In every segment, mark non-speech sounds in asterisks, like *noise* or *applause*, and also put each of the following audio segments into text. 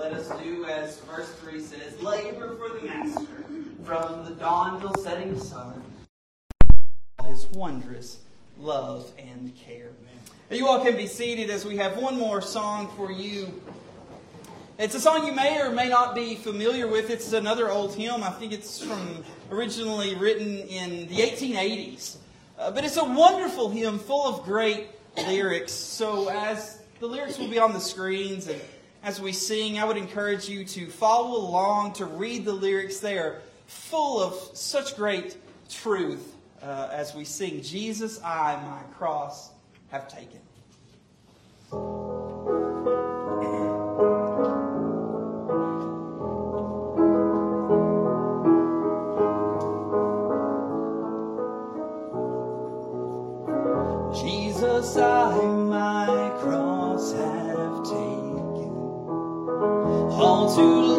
let us do as verse 3 says labor for the Master from the dawn till setting sun. His wondrous love and care. You all can be seated as we have one more song for you. It's a song you may or may not be familiar with. It's another old hymn. I think it's from originally written in the 1880s. Uh, but it's a wonderful hymn full of great lyrics. So as the lyrics will be on the screens and as we sing, I would encourage you to follow along, to read the lyrics. They are full of such great truth uh, as we sing, Jesus, I my cross have taken. Jesus, I my to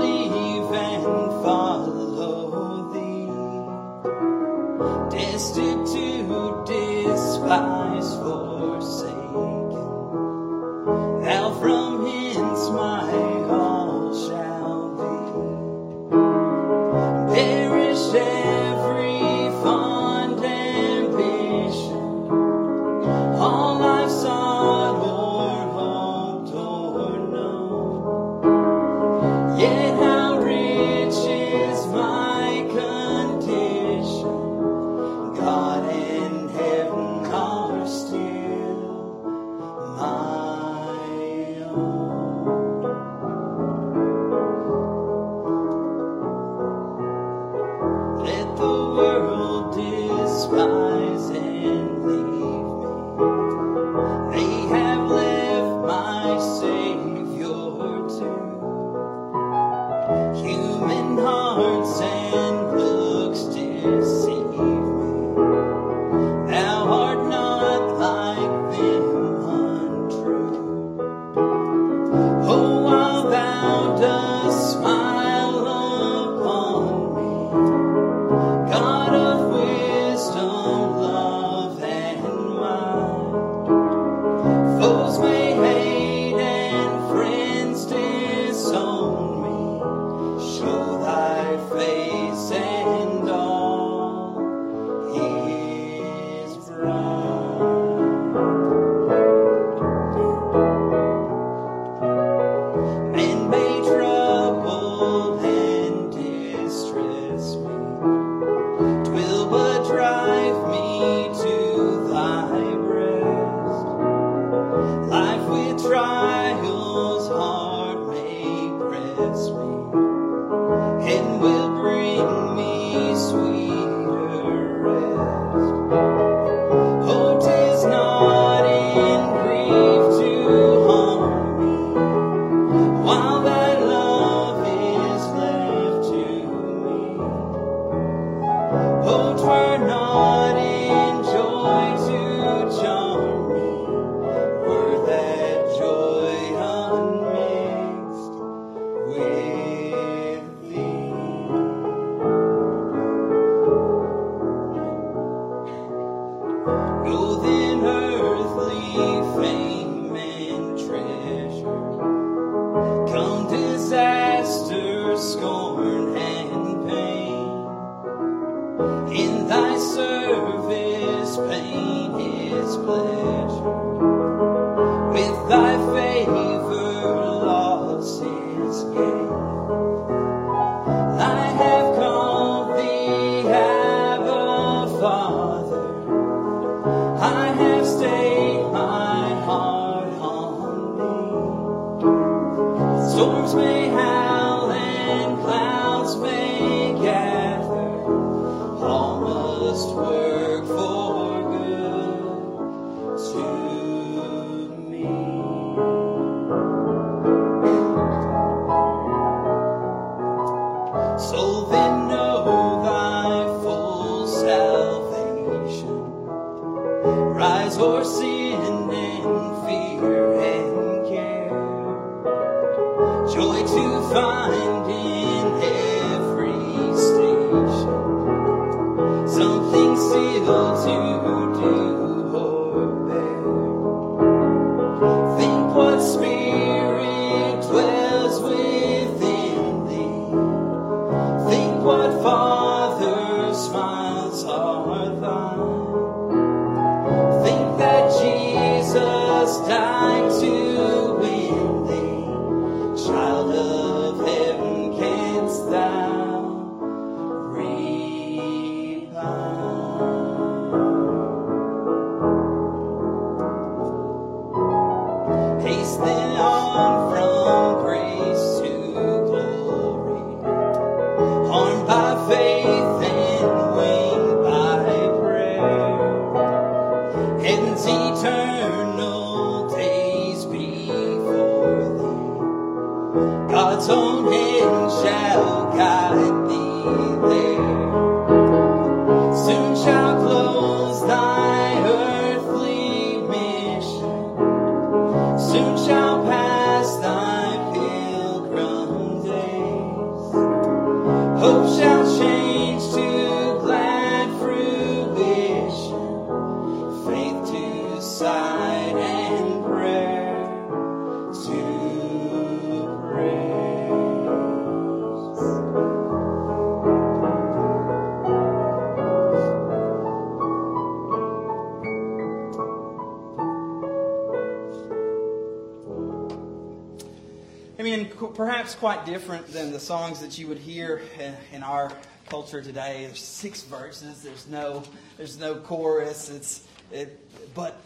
quite different than the songs that you would hear in- in our culture today. There's six verses. There's no, there's no chorus. It's, it, but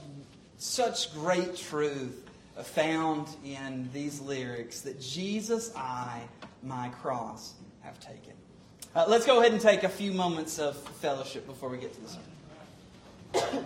such great truth found in these lyrics that Jesus, I, my cross, have taken. Uh, let's go ahead and take a few moments of fellowship before we get to the sermon.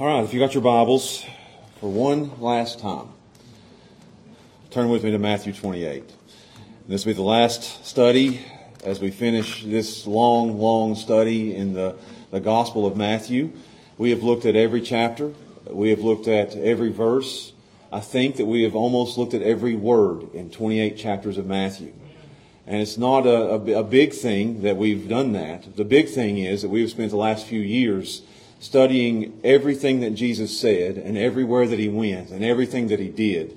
All right, if you got your Bibles, for one last time, turn with me to Matthew 28. This will be the last study as we finish this long, long study in the, the Gospel of Matthew. We have looked at every chapter, we have looked at every verse. I think that we have almost looked at every word in 28 chapters of Matthew. And it's not a, a, a big thing that we've done that. The big thing is that we've spent the last few years studying everything that Jesus said and everywhere that he went and everything that he did.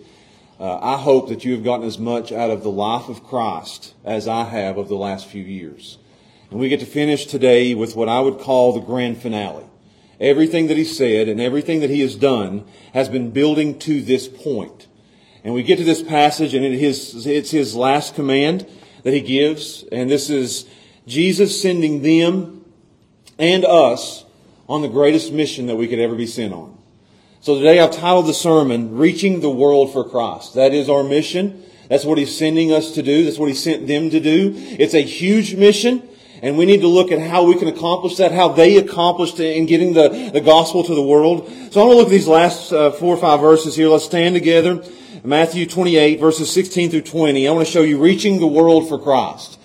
Uh, I hope that you have gotten as much out of the life of Christ as I have of the last few years. And we get to finish today with what I would call the grand finale. Everything that he said and everything that he has done has been building to this point. And we get to this passage and it is, it's his last command that he gives. And this is Jesus sending them and us on the greatest mission that we could ever be sent on. So today I've titled the sermon, Reaching the World for Christ. That is our mission. That's what He's sending us to do. That's what He sent them to do. It's a huge mission. And we need to look at how we can accomplish that, how they accomplished in getting the, the gospel to the world. So I want to look at these last uh, four or five verses here. Let's stand together. Matthew 28, verses 16 through 20. I want to show you reaching the world for Christ.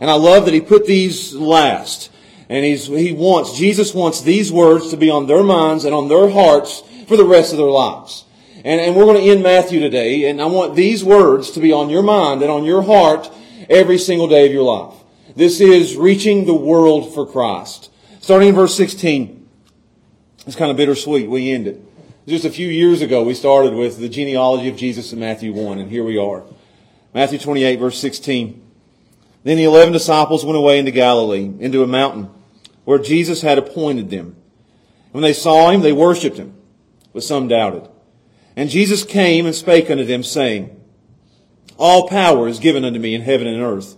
And I love that he put these last. And he's, he wants, Jesus wants these words to be on their minds and on their hearts for the rest of their lives. And, and we're going to end Matthew today, and I want these words to be on your mind and on your heart every single day of your life. This is reaching the world for Christ. Starting in verse 16. It's kind of bittersweet. We end it. Just a few years ago, we started with the genealogy of Jesus in Matthew 1, and here we are. Matthew 28, verse 16. Then the eleven disciples went away into Galilee, into a mountain, where Jesus had appointed them. When they saw him, they worshipped him, but some doubted. And Jesus came and spake unto them, saying, All power is given unto me in heaven and earth.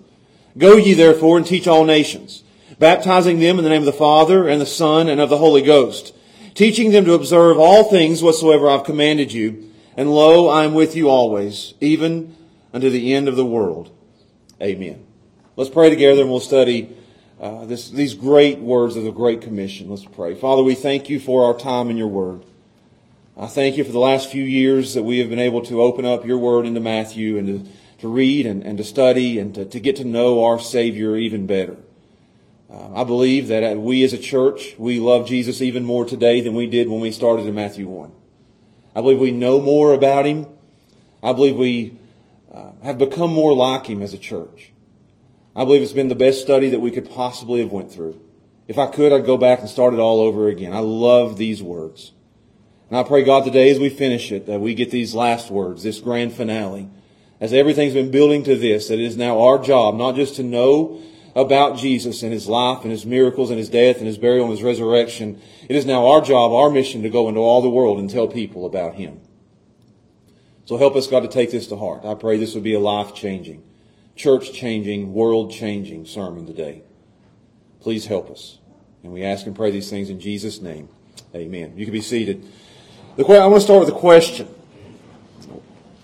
Go ye therefore and teach all nations, baptizing them in the name of the Father and the Son and of the Holy Ghost, teaching them to observe all things whatsoever I've commanded you. And lo, I am with you always, even unto the end of the world. Amen. Let's pray together and we'll study uh, this, these great words of the Great Commission. Let's pray. Father, we thank you for our time in your word. I thank you for the last few years that we have been able to open up your word into Matthew and to, to read and, and to study and to, to get to know our Savior even better. Uh, I believe that we as a church, we love Jesus even more today than we did when we started in Matthew 1. I believe we know more about him. I believe we uh, have become more like him as a church. I believe it's been the best study that we could possibly have went through. If I could, I'd go back and start it all over again. I love these words. And I pray God today as we finish it that we get these last words, this grand finale, as everything's been building to this, that it is now our job not just to know about Jesus and his life and his miracles and his death and his burial and his resurrection. It is now our job, our mission to go into all the world and tell people about him. So help us, God, to take this to heart. I pray this would be a life changing church changing, world changing sermon today. Please help us. And we ask and pray these things in Jesus' name. Amen. You can be seated. The, I want to start with a question.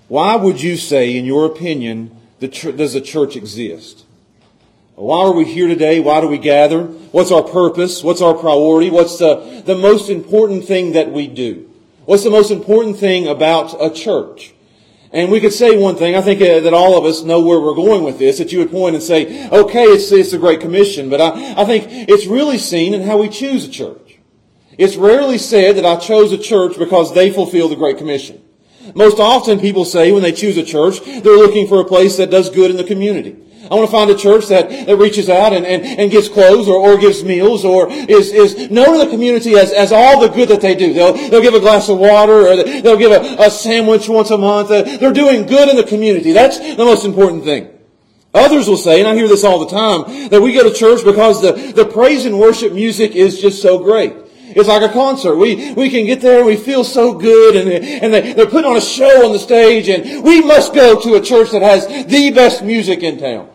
Why would you say, in your opinion, the, does the church exist? Why are we here today? Why do we gather? What's our purpose? What's our priority? What's the, the most important thing that we do? What's the most important thing about a church? And we could say one thing. I think uh, that all of us know where we're going with this. That you would point and say, okay, it's, it's a great commission. But I, I think it's really seen in how we choose a church. It's rarely said that I chose a church because they fulfill the Great Commission. Most often people say when they choose a church, they're looking for a place that does good in the community. I want to find a church that, that reaches out and, and, and gives clothes or, or gives meals or is, is known in the community as, as all the good that they do. They'll, they'll give a glass of water or they'll give a, a sandwich once a month. Uh, they're doing good in the community. That's the most important thing. Others will say, and I hear this all the time, that we go to church because the, the praise and worship music is just so great. It's like a concert. We, we can get there and we feel so good and, and they, they're putting on a show on the stage and we must go to a church that has the best music in town.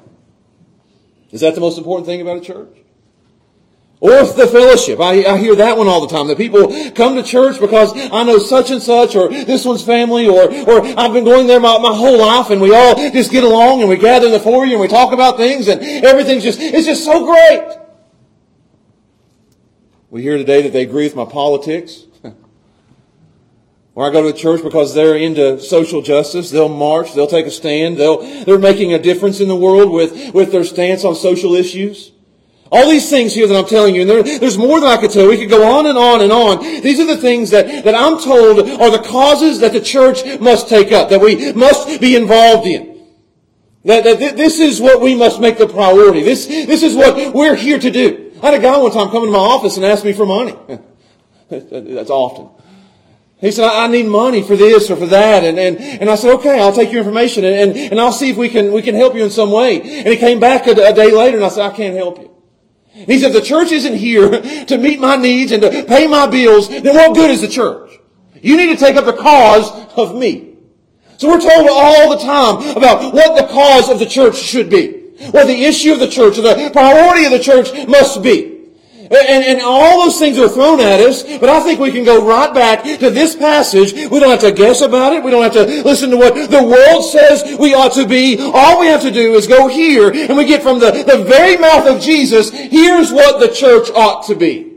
Is that the most important thing about a church? Or the fellowship. I, I hear that one all the time. That people come to church because I know such and such, or this one's family, or, or I've been going there my, my whole life, and we all just get along, and we gather in the foyer, and we talk about things, and everything's just, it's just so great. We hear today that they agree with my politics. Or I go to a church because they're into social justice. They'll march. They'll take a stand. They'll, they're making a difference in the world with, with their stance on social issues. All these things here that I'm telling you, and there, there's more than I could tell. We could go on and on and on. These are the things that, that I'm told are the causes that the church must take up, that we must be involved in. That, that this is what we must make the priority. This, this is what we're here to do. I had a guy one time come into my office and ask me for money. *laughs* That's often. He said, I need money for this or for that. And, and, and I said, okay, I'll take your information and, and, and I'll see if we can, we can help you in some way. And he came back a, a day later and I said, I can't help you. He said, the church isn't here *laughs* to meet my needs and to pay my bills. Then what good is the church? You need to take up the cause of me. So we're told all the time about what the cause of the church should be. What the issue of the church, or the priority of the church must be. And, and all those things are thrown at us, but I think we can go right back to this passage. We don't have to guess about it. We don't have to listen to what the world says we ought to be. All we have to do is go here, and we get from the, the very mouth of Jesus, here's what the church ought to be.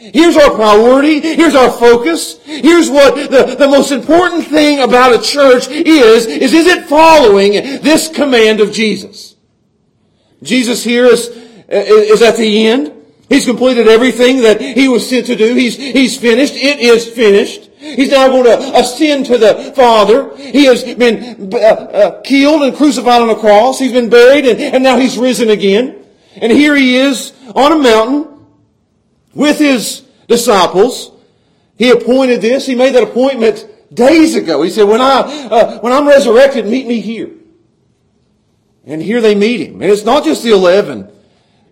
Here's our priority. Here's our focus. Here's what the, the most important thing about a church is, is is it following this command of Jesus? Jesus here is, is at the end. He's completed everything that he was sent to do. He's, he's finished. It is finished. He's now going to ascend to the Father. He has been uh, uh, killed and crucified on a cross. He's been buried and, and now he's risen again. And here he is on a mountain with his disciples. He appointed this. He made that appointment days ago. He said, when I, uh, when I'm resurrected, meet me here. And here they meet him. And it's not just the eleven.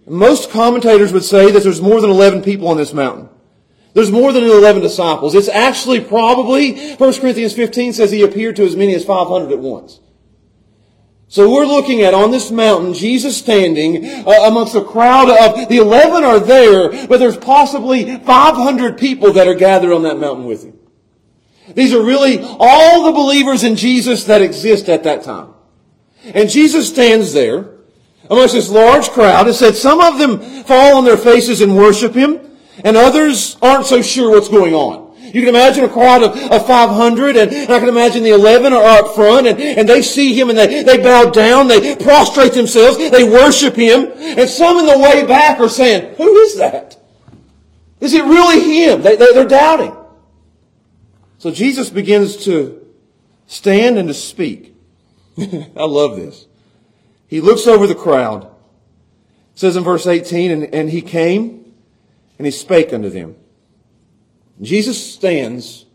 Most commentators would say that there's more than 11 people on this mountain. There's more than 11 disciples. It's actually probably, 1 Corinthians 15 says he appeared to as many as 500 at once. So we're looking at on this mountain, Jesus standing uh, amongst a crowd of, the 11 are there, but there's possibly 500 people that are gathered on that mountain with him. These are really all the believers in Jesus that exist at that time. And Jesus stands there, amongst this large crowd. It said some of them fall on their faces and worship him, and others aren't so sure what's going on. You can imagine a crowd of, of 500, and, and, I can imagine the 11 are up front, and, and they see him, and they, they bow down, they prostrate themselves, they worship him, and some in the way back are saying, who is that? Is it really him? They, they, they're doubting. So Jesus begins to stand and to speak. *laughs* I love this. He looks over the crowd. It says in verse 18, and, and he came and he spake unto them. Jesus stands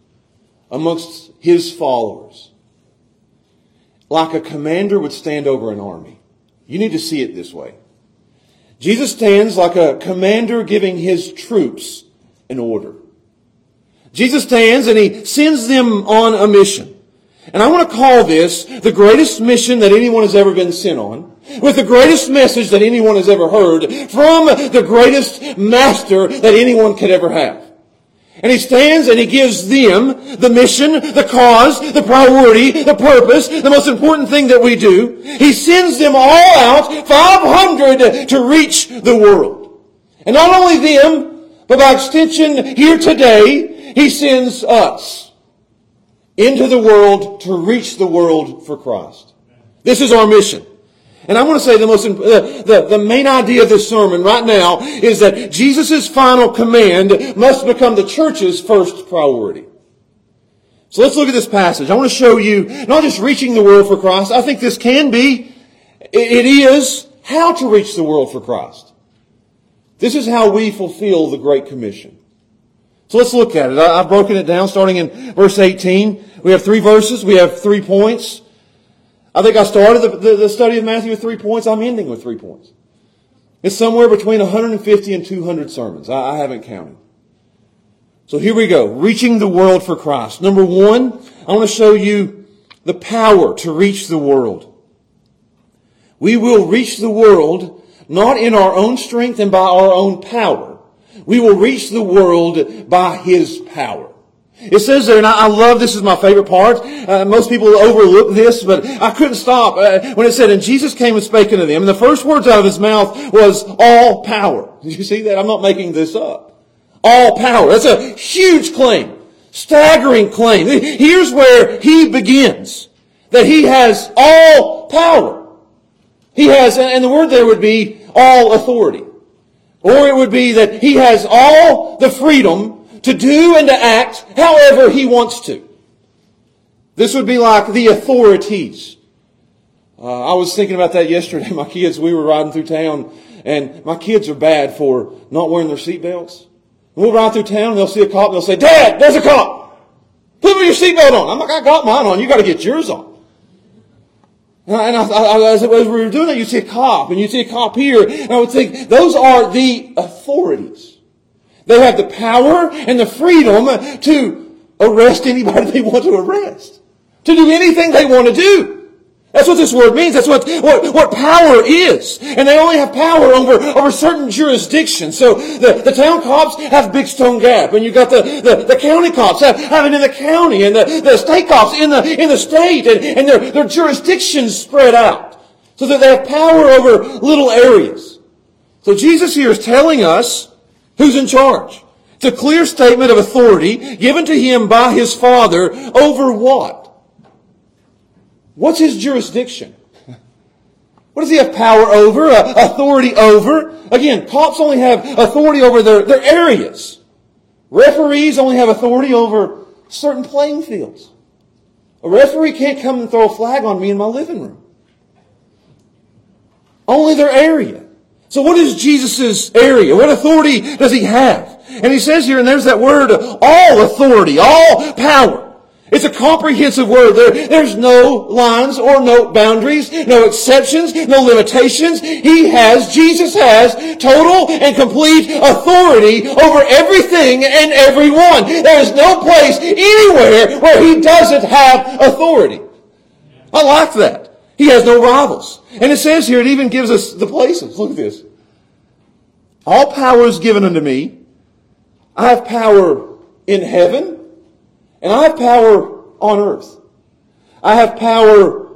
amongst his followers like a commander would stand over an army. You need to see it this way. Jesus stands like a commander giving his troops an order. Jesus stands and he sends them on a mission. And I want to call this the greatest mission that anyone has ever been sent on, with the greatest message that anyone has ever heard, from the greatest master that anyone could ever have. And he stands and he gives them the mission, the cause, the priority, the purpose, the most important thing that we do. He sends them all out, 500 to reach the world. And not only them, but by extension here today, he sends us into the world to reach the world for Christ. This is our mission. And I want to say the most, the, the main idea of this sermon right now is that Jesus' final command must become the church's first priority. So let's look at this passage. I want to show you not just reaching the world for Christ. I think this can be, it is how to reach the world for Christ. This is how we fulfill the Great Commission. So let's look at it. I've broken it down starting in verse 18. We have three verses. We have three points. I think I started the, the, the, study of Matthew with three points. I'm ending with three points. It's somewhere between 150 and 200 sermons. I, I haven't counted. So here we go. Reaching the world for Christ. Number one, I want to show you the power to reach the world. We will reach the world not in our own strength and by our own power we will reach the world by His power. It says there, and I, love this is my favorite part. Uh, most people overlook this, but I couldn't stop uh, when it said, "And Jesus came and spake unto them." And the first words out of his mouth was "all power." *laughs* Did you see that? I'm not making this up. All power. That's a huge claim. Staggering claim. Here's where he begins. That he has all power. He has, and the word there would be all authority. Or it would be that he has all the freedom to do and to act however he wants to. This would be like the authorities. Uh, I was thinking about that yesterday. *laughs* My kids, we were riding through town, and my kids are bad for not wearing their seatbelts. We'll ride through town, and they'll see a cop, and they'll say, Dad, there's a cop! Put your seatbelt on. I'm like, I got mine on. You got to get yours on. And, I, I, as we were doing that, you see a cop, and you see a cop here, and I would think, those are the authorities. They have the power and the freedom to arrest anybody *laughs* they want to arrest. To do anything they want to do. That's what this word means. That's what, what, what power is. And they only have power over, over certain jurisdictions. So the, the town cops have Big Stone Gap, and you've got the, the, the county cops have, have it in the county, and the, the state cops in the, in the state, and, and their, their jurisdictions spread out. So that they have power over little areas. So Jesus here is telling us who's in charge. It's a clear statement of authority given to him by his Father over what? What's his jurisdiction? What does he have power over, uh, authority over? Again, cops only have authority over their, their areas. Referees only have authority over certain playing fields. A referee can't come and throw a flag on me in my living room. Only their area. So what is Jesus' area? What authority does he have? And he says here, and there's that word, all authority, all power. It's a comprehensive word. There, there's no lines or no boundaries, no exceptions, no limitations. He has, Jesus has, total and complete authority over everything and everyone. There is no place anywhere where he doesn't have authority. I like that. He has no rivals. And it says here, it even gives us the places. Look at this. All power is given unto me. I have power in heaven and I have power on earth. I have power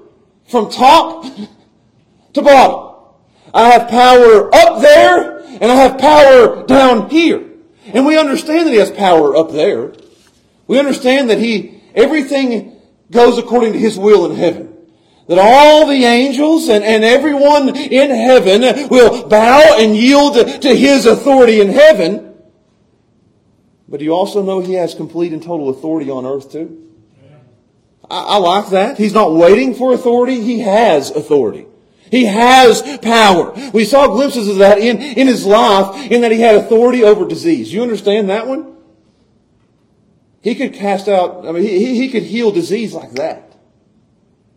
from top *laughs* to bottom. I have power up there and I have power down here. And we understand that he has power up there. We understand that he, everything goes according to his will in heaven. That all the angels and, and everyone in heaven will bow and yield to his authority in heaven. But do you also know he has complete and total authority on earth too? I, I like that. He's not waiting for authority. He has authority. He has power. We saw glimpses of that in, in his life in that he had authority over disease. You understand that one? He could cast out, I mean, he, he could heal disease like that.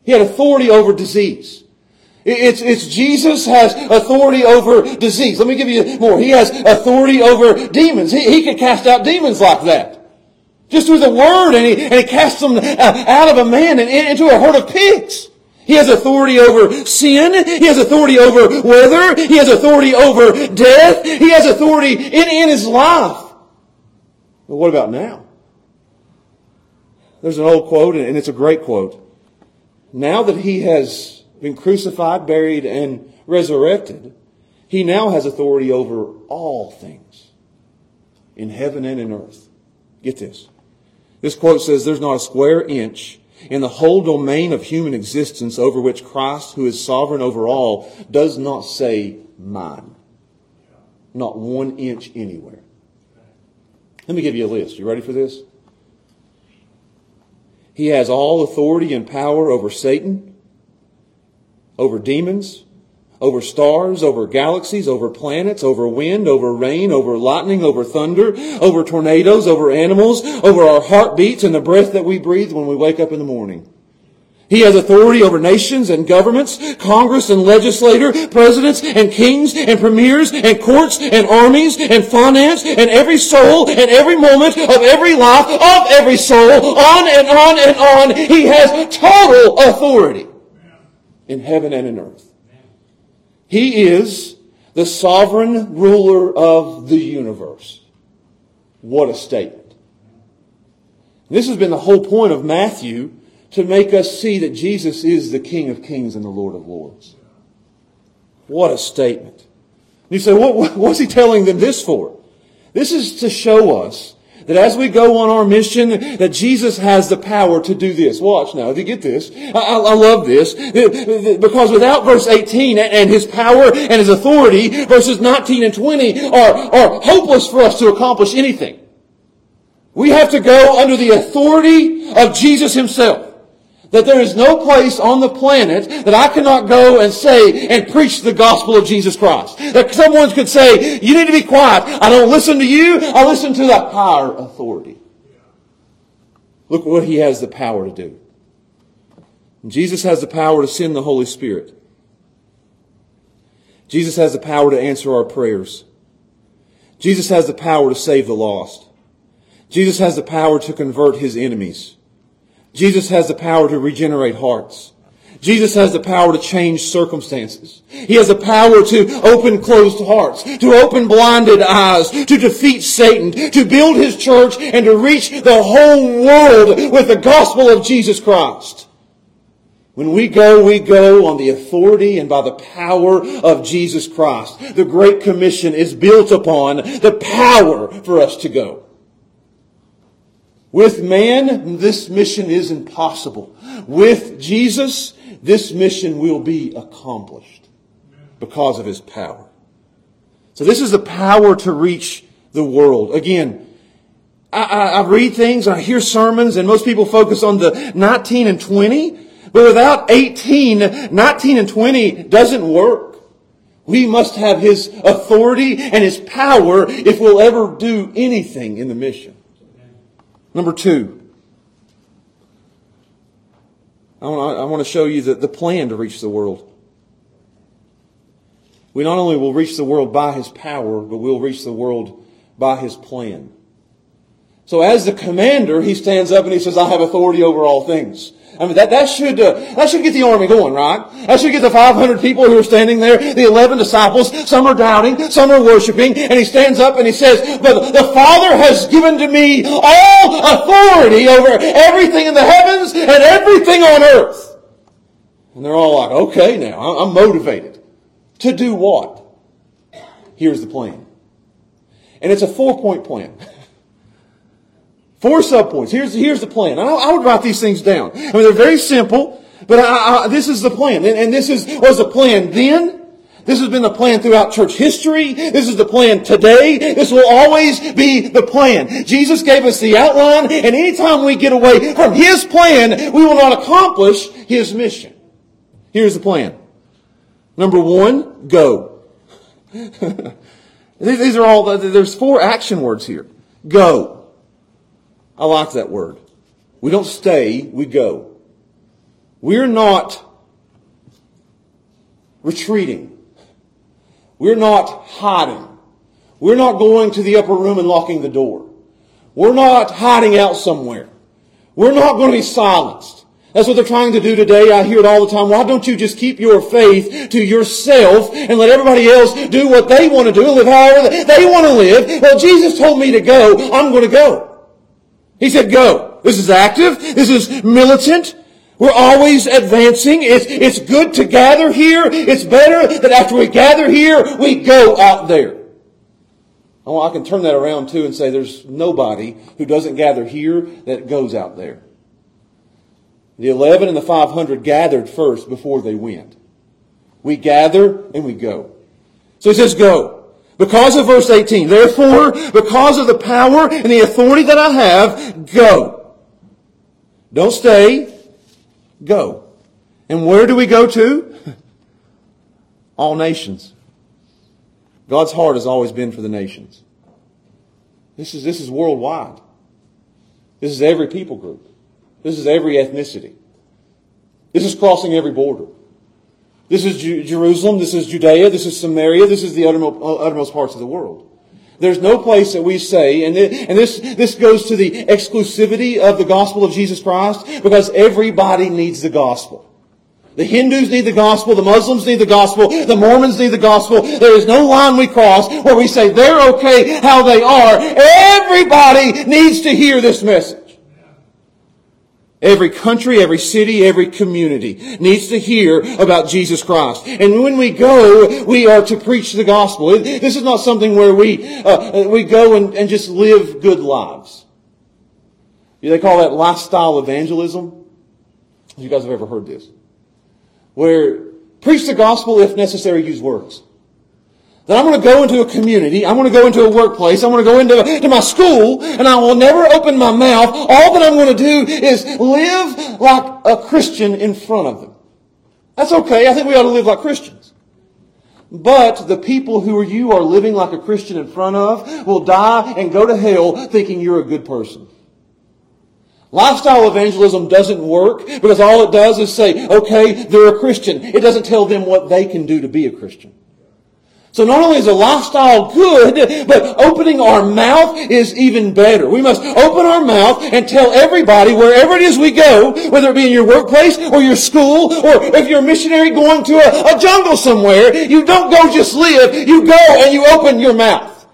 He had authority over disease. It's, it's Jesus has authority over disease. Let me give you more. He has authority over demons. He, he could cast out demons like that. Just with a word, and he, and he casts them uh, out of a man and into a herd of pigs. He has authority over sin. He has authority over weather. He has authority over death. He has authority in, in his life. But what about now? There's an old quote, and it's a great quote. Now that he has been crucified, buried, and resurrected, he now has authority over all things in heaven and in earth. Get this. This quote says, There's not a square inch in the whole domain of human existence over which Christ, who is sovereign over all, does not say mine. Not one inch anywhere. Let me give you a list. You ready for this? He has all authority and power over Satan, over demons, over stars, over galaxies, over planets, over wind, over rain, over lightning, over thunder, over tornadoes, over animals, over our heartbeats and the breath that we breathe when we wake up in the morning. He has authority over nations and governments, Congress and legislator, presidents and kings and premiers and courts and armies and finance and every soul and every moment of every life of every soul, on and on and on. He has total authority in heaven and in earth. He is the sovereign ruler of the universe. What a statement. This has been the whole point of Matthew to make us see that Jesus is the King of kings and the Lord of lords. What a statement. You say, what, *laughs* what's he telling them this for? This is to show us that as we go on our mission, that Jesus has the power to do this. Watch now, if you get this. I, I, love this. Because without verse 18 and his power and his authority, verses 19 and 20 are, are hopeless for us to accomplish anything. We have to go under the authority of Jesus himself. That there is no place on the planet that I cannot go and say and preach the gospel of Jesus Christ. That someone could say, you need to be quiet. I don't listen to you. I listen to the higher authority. Look what he has the power to do. Jesus has the power to send the Holy Spirit. Jesus has the power to answer our prayers. Jesus has the power to save the lost. Jesus has the power to convert his enemies. Jesus has the power to regenerate hearts. Jesus has the power to change circumstances. He has the power to open closed hearts, to open blinded eyes, to defeat Satan, to build his church, and to reach the whole world with the gospel of Jesus Christ. When we go, we go on the authority and by the power of Jesus Christ. The Great Commission is built upon the power for us to go. With man, this mission is impossible. With Jesus, this mission will be accomplished because of his power. So this is the power to reach the world. Again, I, I, I read things, I hear sermons, and most people focus on the 19 and 20. But without 18, 19 and 20 doesn't work. We must have His authority and His power if we'll ever do anything in the mission. Number two, I want, to show you the, the plan to reach the world. We not only will reach the world by His power, but we'll reach the world by His plan. So as the commander, he stands up and he says, I have authority over all things. I mean, that, that should, uh, that should get the army going, right? That should get the 500 people who are standing there, the 11 disciples. Some are doubting, some are worshiping, and he stands up and he says, but the Father has given to me all authority over everything in the heavens and everything on earth. And they're all like, okay now, I'm motivated. To do what? Here's the plan. And it's a four point plan. *laughs* Four subpoints. Here's, here's the plan. I, I, would write these things down. I mean, they're very simple, but I, I, this is the plan. And, and this is, was the plan then. This has been the plan throughout church history. This is the plan today. This will always be the plan. Jesus gave us the outline, and anytime we get away from His plan, we will not accomplish His mission. Here's the plan. Number one, go. *laughs* These are all, there's four action words here. Go. I like that word. We don't stay, we go. We're not retreating. We're not hiding. We're not going to the upper room and locking the door. We're not hiding out somewhere. We're not going to be silenced. That's what they're trying to do today. I hear it all the time. Why don't you just keep your faith to yourself and let everybody else do what they want to do and live however they want to live? Well, Jesus told me to go. I'm going to go. He said, go. This is active. This is militant. We're always advancing. It's, it's good to gather here. It's better that after we gather here, we go out there. Oh, I can turn that around too and say there's nobody who doesn't gather here that goes out there. The 11 and the 500 gathered first before they went. We gather and we go. So he says go. Because of verse 18. Therefore, because of the power and the authority that I have, go. Don't stay. Go. And where do we go to? *laughs* All nations. God's heart has always been for the nations. This is, this is worldwide. This is every people group. This is every ethnicity. This is crossing every border. This is Ju- Jerusalem, this is Judea, this is Samaria, this is the uttermost, uh, uttermost parts of the world. There's no place that we say, and, and this, this goes to the exclusivity of the gospel of Jesus Christ, because everybody needs the gospel. The Hindus need the gospel, the Muslims need the gospel, the Mormons need the gospel. There is no line we cross where we say they're okay how they are. Everybody needs to hear this message. Every country, every city, every community needs to hear about Jesus Christ. And when we go, we are to preach the gospel. This is not something where we, uh, we go and, and just live good lives. They call that lifestyle evangelism. You guys have ever heard this? Where preach the gospel, if necessary, use words. That I'm going to go into a community, I'm going to go into a workplace, I'm going to go into to my school, and I will never open my mouth. All that I'm going to do is live like a Christian in front of them. That's okay. I think we ought to live like Christians. But the people who you are living like a Christian in front of will die and go to hell thinking you're a good person. Lifestyle evangelism doesn't work because all it does is say, okay, they're a Christian. It doesn't tell them what they can do to be a Christian. So not only is a lifestyle good, but opening our mouth is even better. We must open our mouth and tell everybody wherever it is we go, whether it be in your workplace or your school, or if you're a missionary going to a, a jungle somewhere, you don't go just live, you go and you open your mouth.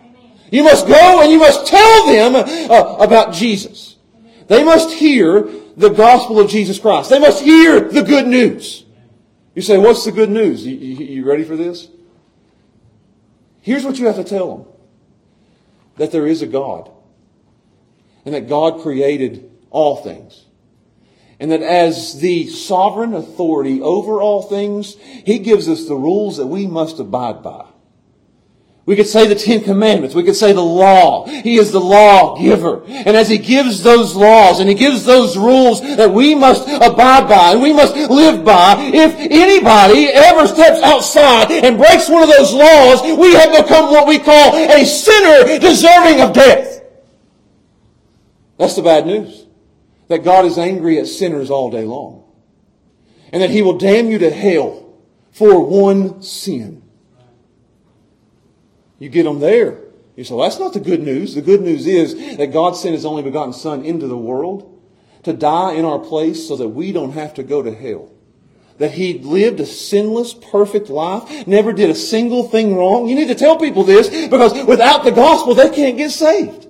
You must go and you must tell them uh, about Jesus. They must hear the gospel of Jesus Christ. They must hear the good news. You say, what's the good news? You, you, you ready for this? Here's what you have to tell them. That there is a God. And that God created all things. And that as the sovereign authority over all things, He gives us the rules that we must abide by. We could say the Ten Commandments. We could say the law. He is the law giver. And as He gives those laws and He gives those rules that we must abide by and we must live by, if anybody ever steps outside and breaks one of those laws, we have become what we call a sinner deserving of death. That's the bad news. That God is angry at sinners all day long. And that He will damn you to hell for one sin. You get them there. You say, well, that's not the good news. The good news is that God sent His only begotten Son into the world to die in our place so that we don't have to go to hell. That He lived a sinless, perfect life, never did a single thing wrong. You need to tell people this because without the gospel, they can't get saved.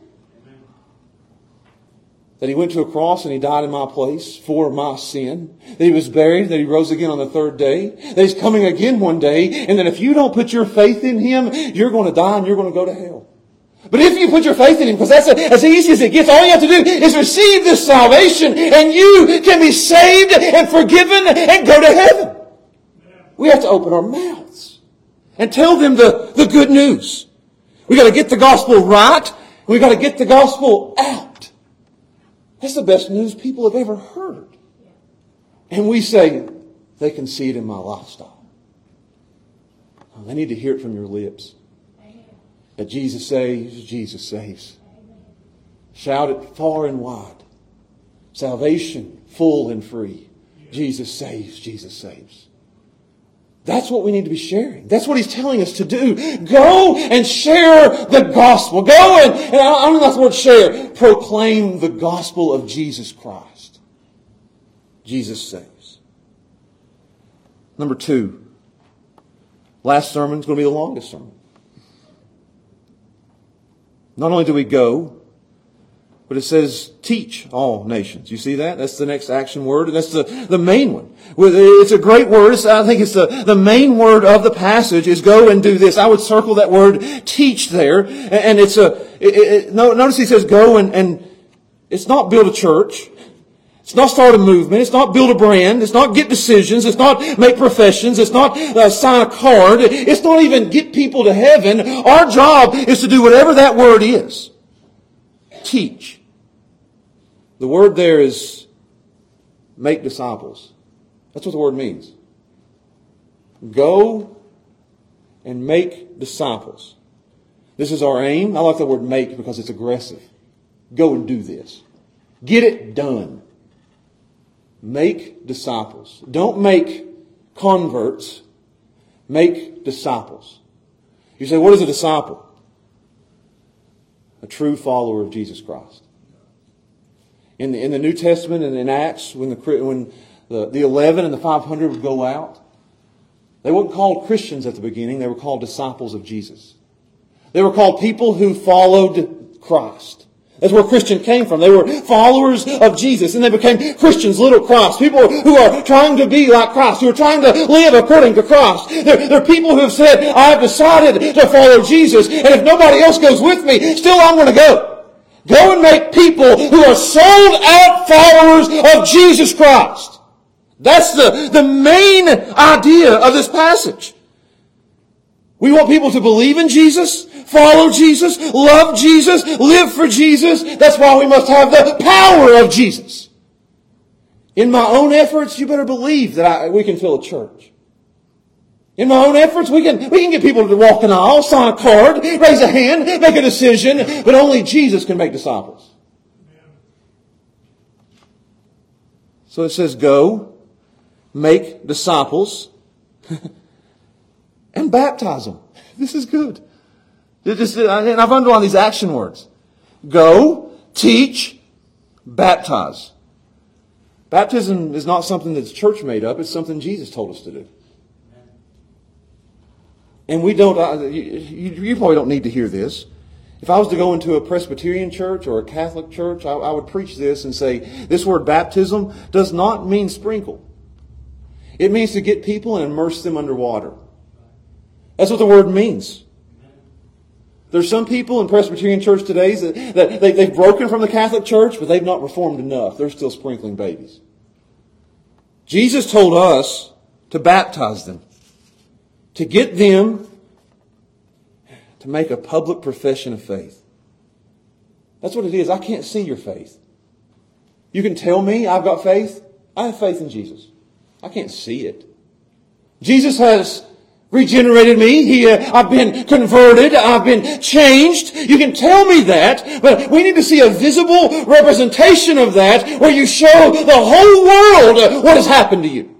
That he went to a cross and he died in my place for my sin. That he was buried, that he rose again on the third day. That he's coming again one day. And that if you don't put your faith in him, you're going to die and you're going to go to hell. But if you put your faith in him, because that's as easy as it gets, all you have to do is receive this salvation and you can be saved and forgiven and go to heaven. We have to open our mouths and tell them the, the good news. We got to get the gospel right. We got to get the gospel out. That's the best news people have ever heard. And we say, they can see it in my lifestyle. They need to hear it from your lips. That Jesus saves, Jesus saves. Shout it far and wide. Salvation, full and free. Jesus saves, Jesus saves. That's what we need to be sharing. That's what he's telling us to do. Go and share the gospel. Go and, and I don't know that's the word share, proclaim the gospel of Jesus Christ. Jesus saves. Number two, last sermon is going to be the longest sermon. Not only do we go, but it says, teach all nations. You see that? That's the next action word, and that's the, the main one. It's a great word. It's, I think it's the, the main word of the passage is go and do this. I would circle that word teach there, and it's a, it, it, notice he says go and, and it's not build a church. It's not start a movement. It's not build a brand. It's not get decisions. It's not make professions. It's not uh, sign a card. It's not even get people to heaven. Our job is to do whatever that word is. Teach. The word there is make disciples. That's what the word means. Go and make disciples. This is our aim. I like the word make because it's aggressive. Go and do this. Get it done. Make disciples. Don't make converts. Make disciples. You say, what is a disciple? A true follower of Jesus Christ in the, in the New Testament and in Acts, when the, when the, the 11 and the 500 would go out, they weren't called Christians at the beginning. They were called disciples of Jesus. They were called people who followed Christ. That's where Christian came from. They were followers of Jesus and they became Christians, little Christ. People who are trying to be like Christ, who are trying to live according to Christ. They're, they're people who have said, I've decided to follow Jesus and if nobody else goes with me, still I'm going to go. Go and make people who are sold out followers of Jesus Christ. That's the, the main idea of this passage. We want people to believe in Jesus, follow Jesus, love Jesus, live for Jesus. That's why we must have the power of Jesus. In my own efforts, you better believe that I, we can fill a church. In my own efforts, we can, we can get people to walk an aisle, sign a card, raise a hand, make a decision, but only Jesus can make disciples. So it says, go, make disciples, *laughs* and baptize them. This is good. Just, and I've underlined these action words. Go, teach, baptize. Baptism is not something that's church made up. It's something Jesus told us to do. And we don't, uh, you, probably don't need to hear this. If I was to go into a Presbyterian church or a Catholic church, I, I would preach this and say, this word baptism does not mean sprinkle. It means to get people and immerse them under water. That's what the word means. There's some people in Presbyterian church today that, that they, they've broken from the Catholic church, but they've not reformed enough. They're still sprinkling babies. Jesus told us to baptize them to get them to make a public profession of faith. That's what it is. I can't see your faith. You can tell me I've got faith. I have faith in Jesus. I can't see it. Jesus has regenerated me. He, uh, I've been converted. I've been changed. You can tell me that, but we need to see a visible representation of that where you show the whole world what has happened to you.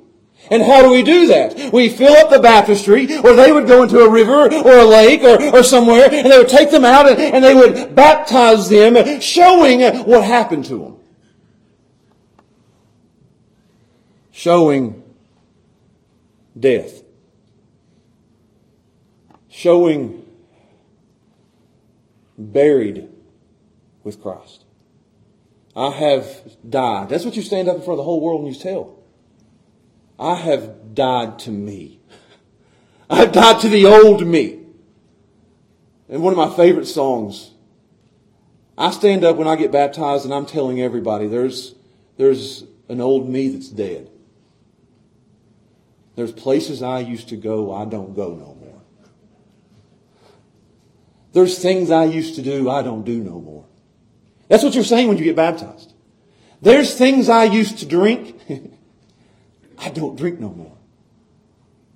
And how do we do that? We fill up the baptistry, or they would go into a river or a lake or, or somewhere, and they would take them out and, and they would baptize them, showing what happened to them. Showing death. Showing buried with Christ. I have died. That's what you stand up in front of the whole world and you tell. I have died to me. *laughs* I've died to the old me. And one of my favorite songs, I stand up when I get baptized and I'm telling everybody there's, there's an old me that's dead. There's places I used to go, I don't go no more. There's things I used to do, I don't do no more. That's what you're saying when you get baptized. There's things I used to drink. *laughs* I don't drink no more.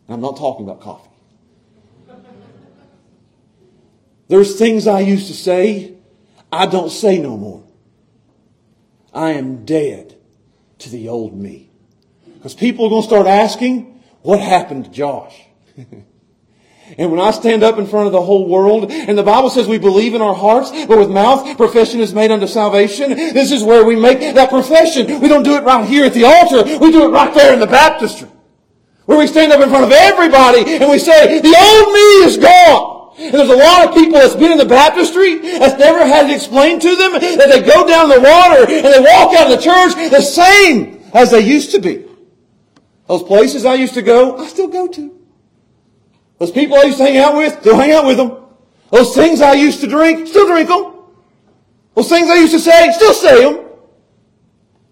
And I'm not talking about coffee. There's things I used to say, I don't say no more. I am dead to the old me. Because people are going to start asking, what happened to Josh? *laughs* And when I stand up in front of the whole world, and the Bible says we believe in our hearts, but with mouth, profession is made unto salvation. This is where we make that profession. We don't do it right here at the altar. We do it right there in the baptistry. Where we stand up in front of everybody and we say, the old me is gone. And there's a lot of people that's been in the baptistry that's never had it explained to them that they go down the water and they walk out of the church the same as they used to be. Those places I used to go, I still go to. Those people I used to hang out with, still hang out with them. Those things I used to drink, still drink them. Those things I used to say, still say them.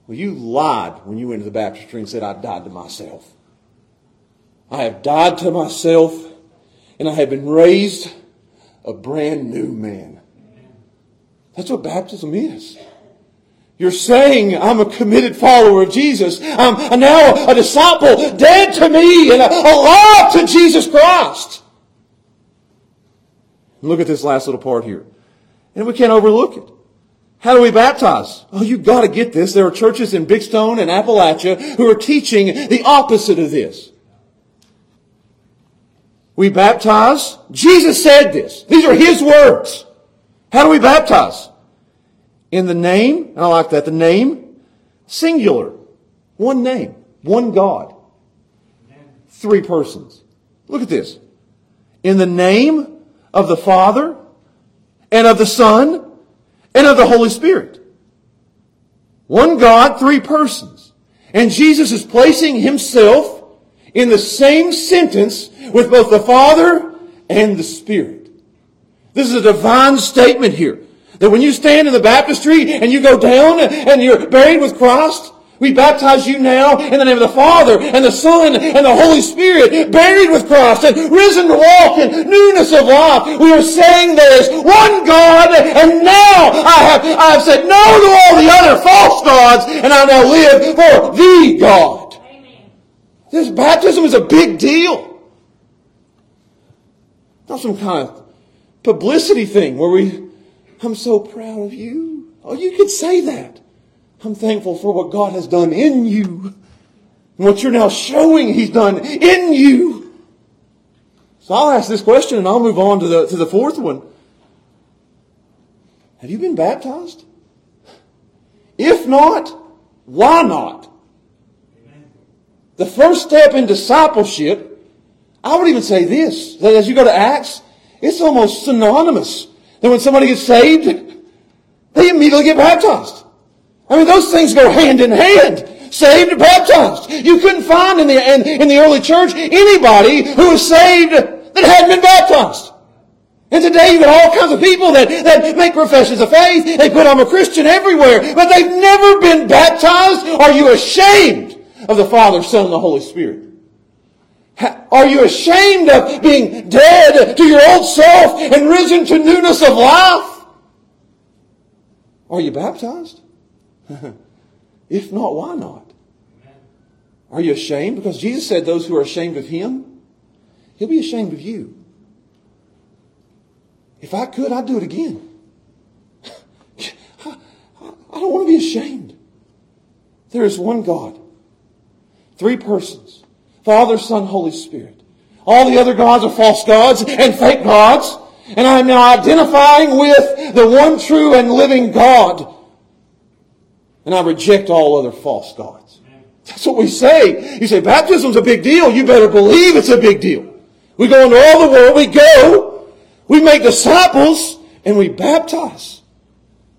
Well, you lied when you went to the baptistry and said, I died to myself. I have died to myself and I have been raised a brand new man. That's what baptism is. You're saying I'm a committed follower of Jesus. I'm now a disciple, dead to me and alive to Jesus Christ. Look at this last little part here. And we can't overlook it. How do we baptize? Oh, you've got to get this. There are churches in Big Stone and Appalachia who are teaching the opposite of this. We baptize. Jesus said this. These are His words. How do we baptize? In the name, I like that, the name, singular. One name. One God. Three persons. Look at this. In the name of the Father, and of the Son, and of the Holy Spirit. One God, three persons. And Jesus is placing himself in the same sentence with both the Father and the Spirit. This is a divine statement here. That when you stand in the baptistry and you go down and you're buried with Christ, we baptize you now in the name of the Father and the Son and the Holy Spirit, buried with Christ and risen to walk in newness of life. We are saying there is one God and now I have, I have said no to all the other false gods and I now live for the God. Amen. This baptism is a big deal. Not some kind of publicity thing where we, I'm so proud of you. Oh, you could say that. I'm thankful for what God has done in you and what you're now showing He's done in you. So I'll ask this question and I'll move on to the, to the fourth one. Have you been baptized? If not, why not? The first step in discipleship, I would even say this, that as you go to Acts, it's almost synonymous that when somebody gets saved, they immediately get baptized. I mean, those things go hand in hand. Saved and baptized. You couldn't find in the, in, in the early church anybody who was saved that hadn't been baptized. And today you've got all kinds of people that, that make professions of faith. They put I'm a Christian everywhere, but they've never been baptized. Are you ashamed of the Father, Son, and the Holy Spirit? Are you ashamed of being dead to your old self and risen to newness of life? Are you baptized? *laughs* if not, why not? Are you ashamed? Because Jesus said those who are ashamed of him, he'll be ashamed of you. If I could, I'd do it again. *laughs* I don't want to be ashamed. There is one God, three persons Father, Son, Holy Spirit. All the other gods are false gods and fake gods. And I am now identifying with the one true and living God and I reject all other false gods. That's what we say. You say, baptism's a big deal. You better believe it's a big deal. We go into all the world, we go, we make disciples, and we baptize.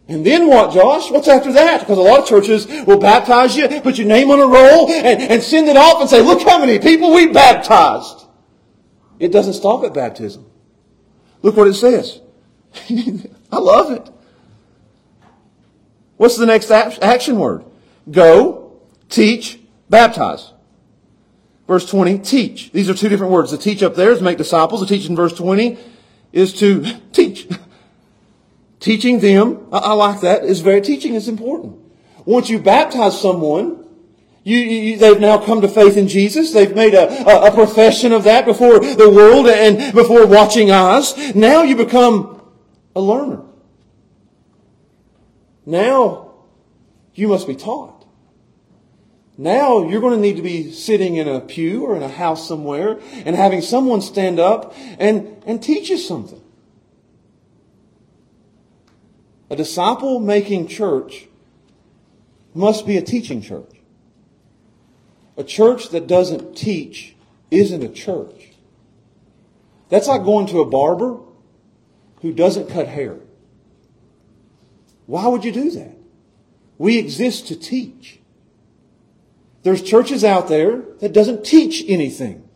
And then what, Josh? What's after that? Because a lot of churches will baptize you, put your name on a roll, and, and send it off and say, look how many people we baptized. It doesn't stop at baptism. Look what it says. *laughs* I love it. What's the next action word? Go, teach, baptize. Verse 20, teach. These are two different words. The teach up there is make disciples. The teach in verse 20 is to *laughs* teach. Teaching them, I, I, like that, is very, teaching is important. Once you baptize someone, you, you, they've now come to faith in Jesus. They've made a, a, a profession of that before the world and before watching eyes. Now you become a learner. Now, you must be taught. Now you're going to need to be sitting in a pew or in a house somewhere and having someone stand up and, and teach you something. A disciple making church must be a teaching church. A church that doesn't teach isn't a church. That's like going to a barber who doesn't cut hair. Why would you do that? We exist to teach. There's churches out there that doesn't teach anything.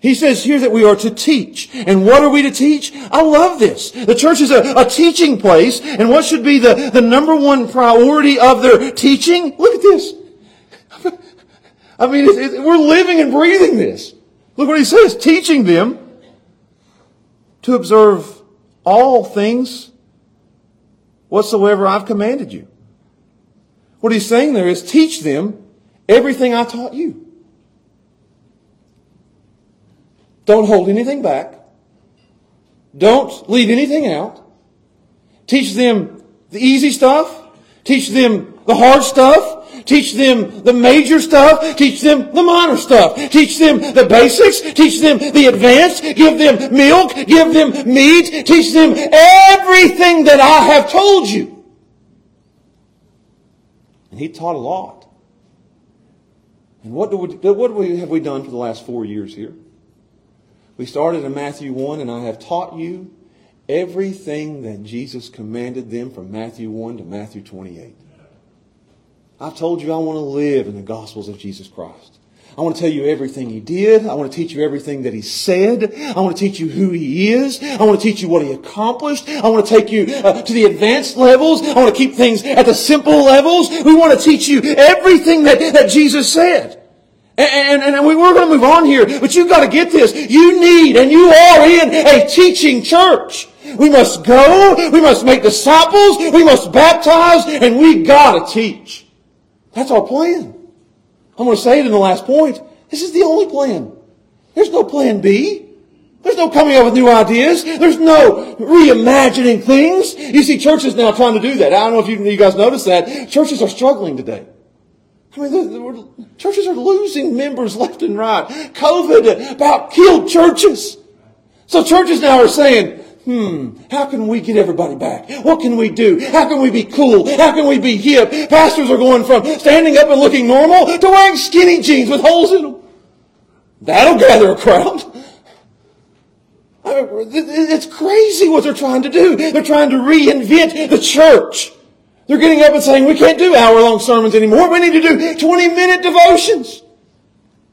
He says here that we are to teach. And what are we to teach? I love this. The church is a, a teaching place. And what should be the, the number one priority of their teaching? Look at this. *laughs* I mean, it, it, we're living and breathing this. Look what he says. Teaching them to observe all things whatsoever I've commanded you. What he's saying there is teach them everything I taught you. Don't hold anything back. Don't leave anything out. Teach them the easy stuff. Teach them the hard stuff. Teach them the major stuff. Teach them the minor stuff. Teach them the basics. Teach them the advanced. Give them milk. Give them meat. Teach them everything that I have told you. And he taught a lot. And what, do we, what have we done for the last four years here? We started in Matthew 1, and I have taught you everything that Jesus commanded them from Matthew 1 to Matthew 28. I've told you I want to live in the Gospels of Jesus Christ. I want to tell you everything he did. I want to teach you everything that he said. I want to teach you who he is. I want to teach you what he accomplished. I want to take you uh, to the advanced levels. I want to keep things at the simple levels. We want to teach you everything that, that Jesus said. And, and, and we, we're going to move on here, but you've got to get this. You need and you are in a teaching church. We must go, we must make disciples, we must baptize, and we got to teach. That's our plan. I'm going to say it in the last point. This is the only plan. There's no plan B. There's no coming up with new ideas. There's no reimagining things. You see churches now trying to do that. I don't know if you, you guys noticed that. Churches are struggling today. I mean, churches are losing members left and right. COVID about killed churches. So churches now are saying, Hmm, how can we get everybody back? What can we do? How can we be cool? How can we be hip? Pastors are going from standing up and looking normal to wearing skinny jeans with holes in them. That'll gather a crowd. It's crazy what they're trying to do. They're trying to reinvent the church. They're getting up and saying, we can't do hour long sermons anymore. We need to do 20 minute devotions.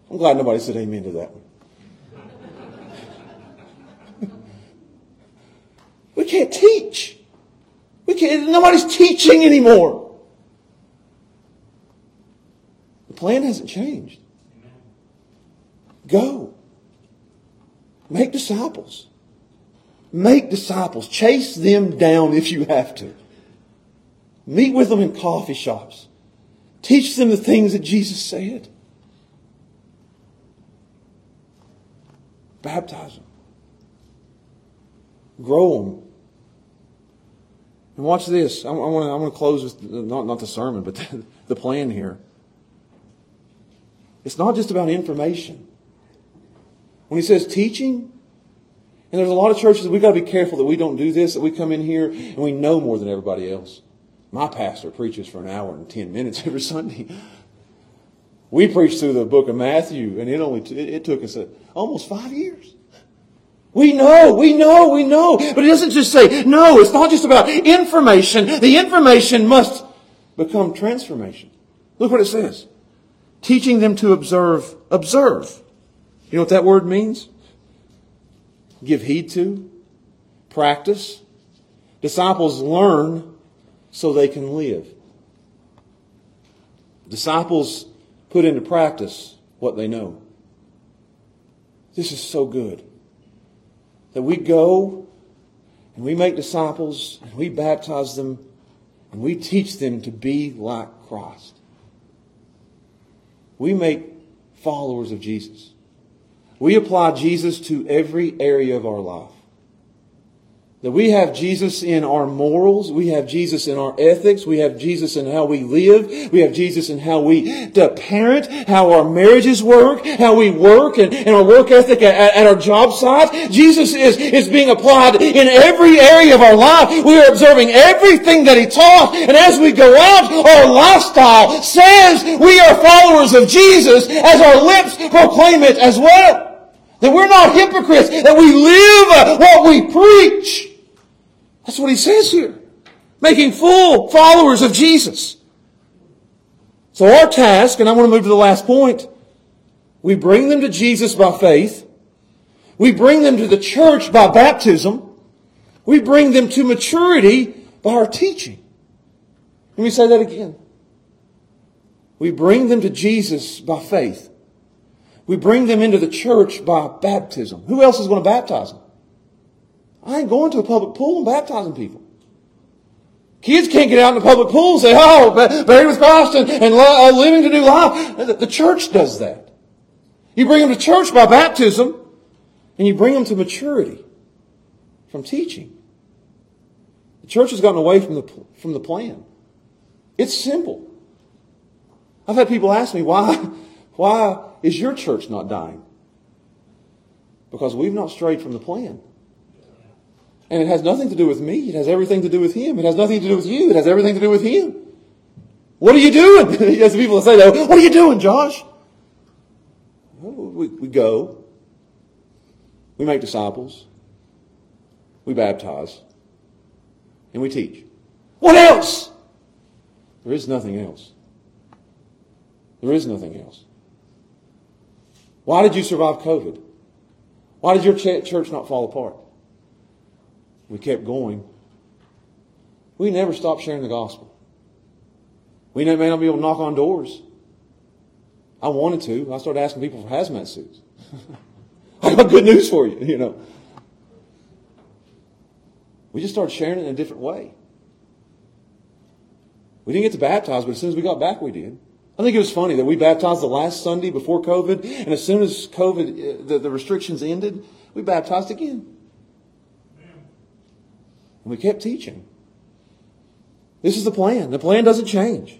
I'm glad nobody said amen to that one. *laughs* We can't teach. We can't, nobody's teaching anymore. The plan hasn't changed. Go. Make disciples. Make disciples. Chase them down if you have to. Meet with them in coffee shops. Teach them the things that Jesus said. Baptize them. Grow them. And watch this. I, want to I want to close with not, not the sermon, but *laughs* the, the plan here. It's not just about information. When he says teaching, and there's a lot of churches, we've got to be careful that we don't do this, that we come in here and we know more than everybody else. My pastor preaches for an hour and ten minutes every Sunday. We preached through the book of Matthew, and it only t- it took us a, almost five years. We know, we know, we know. But it doesn't just say, no, it's not just about information. The information must become transformation. Look what it says. Teaching them to observe, observe. You know what that word means? Give heed to, practice. Disciples learn so they can live. Disciples put into practice what they know. This is so good that we go and we make disciples and we baptize them and we teach them to be like Christ. We make followers of Jesus. We apply Jesus to every area of our life. That we have Jesus in our morals, we have Jesus in our ethics, we have Jesus in how we live, we have Jesus in how we parent, how our marriages work, how we work, and, and our work ethic at, at, our job site. Jesus is, is being applied in every area of our life. We are observing everything that He taught, and as we go out, our lifestyle says we are followers of Jesus as our lips proclaim it as well. That we're not hypocrites, that we live what we preach. That's what he says here. Making full followers of Jesus. So our task, and I want to move to the last point, we bring them to Jesus by faith. We bring them to the church by baptism. We bring them to maturity by our teaching. Let me say that again. We bring them to Jesus by faith. We bring them into the church by baptism. Who else is going to baptize them? I ain't going to a public pool and baptizing people. Kids can't get out in the public pool and say, oh, buried with Christ and, and uh, living to new life. The church does that. You bring them to church by baptism and you bring them to maturity from teaching. The church has gotten away from the, from the plan. It's simple. I've had people ask me, why, why is your church not dying? Because we've not strayed from the plan. And it has nothing to do with me. It has everything to do with Him. It has nothing to do with you. It has everything to do with Him. What are you doing? *laughs* As people say that, what are you doing, Josh? Well, we, we go. We make disciples. we baptize, and we teach. What else? There is nothing else. There is nothing else. Why did you survive COVID? Why did your church not fall apart? We kept going. We never stopped sharing the gospel. We may not be able to knock on doors. I wanted to. I started asking people for hazmat suits. *laughs* I got good news for you, you know. We just started sharing it in a different way. We didn't get to baptize, but as soon as we got back, we did. I think it was funny that we baptized the last Sunday before COVID, and as soon as COVID, uh, the, the restrictions ended, we baptized again. And we kept teaching. This is the plan. The plan doesn't change.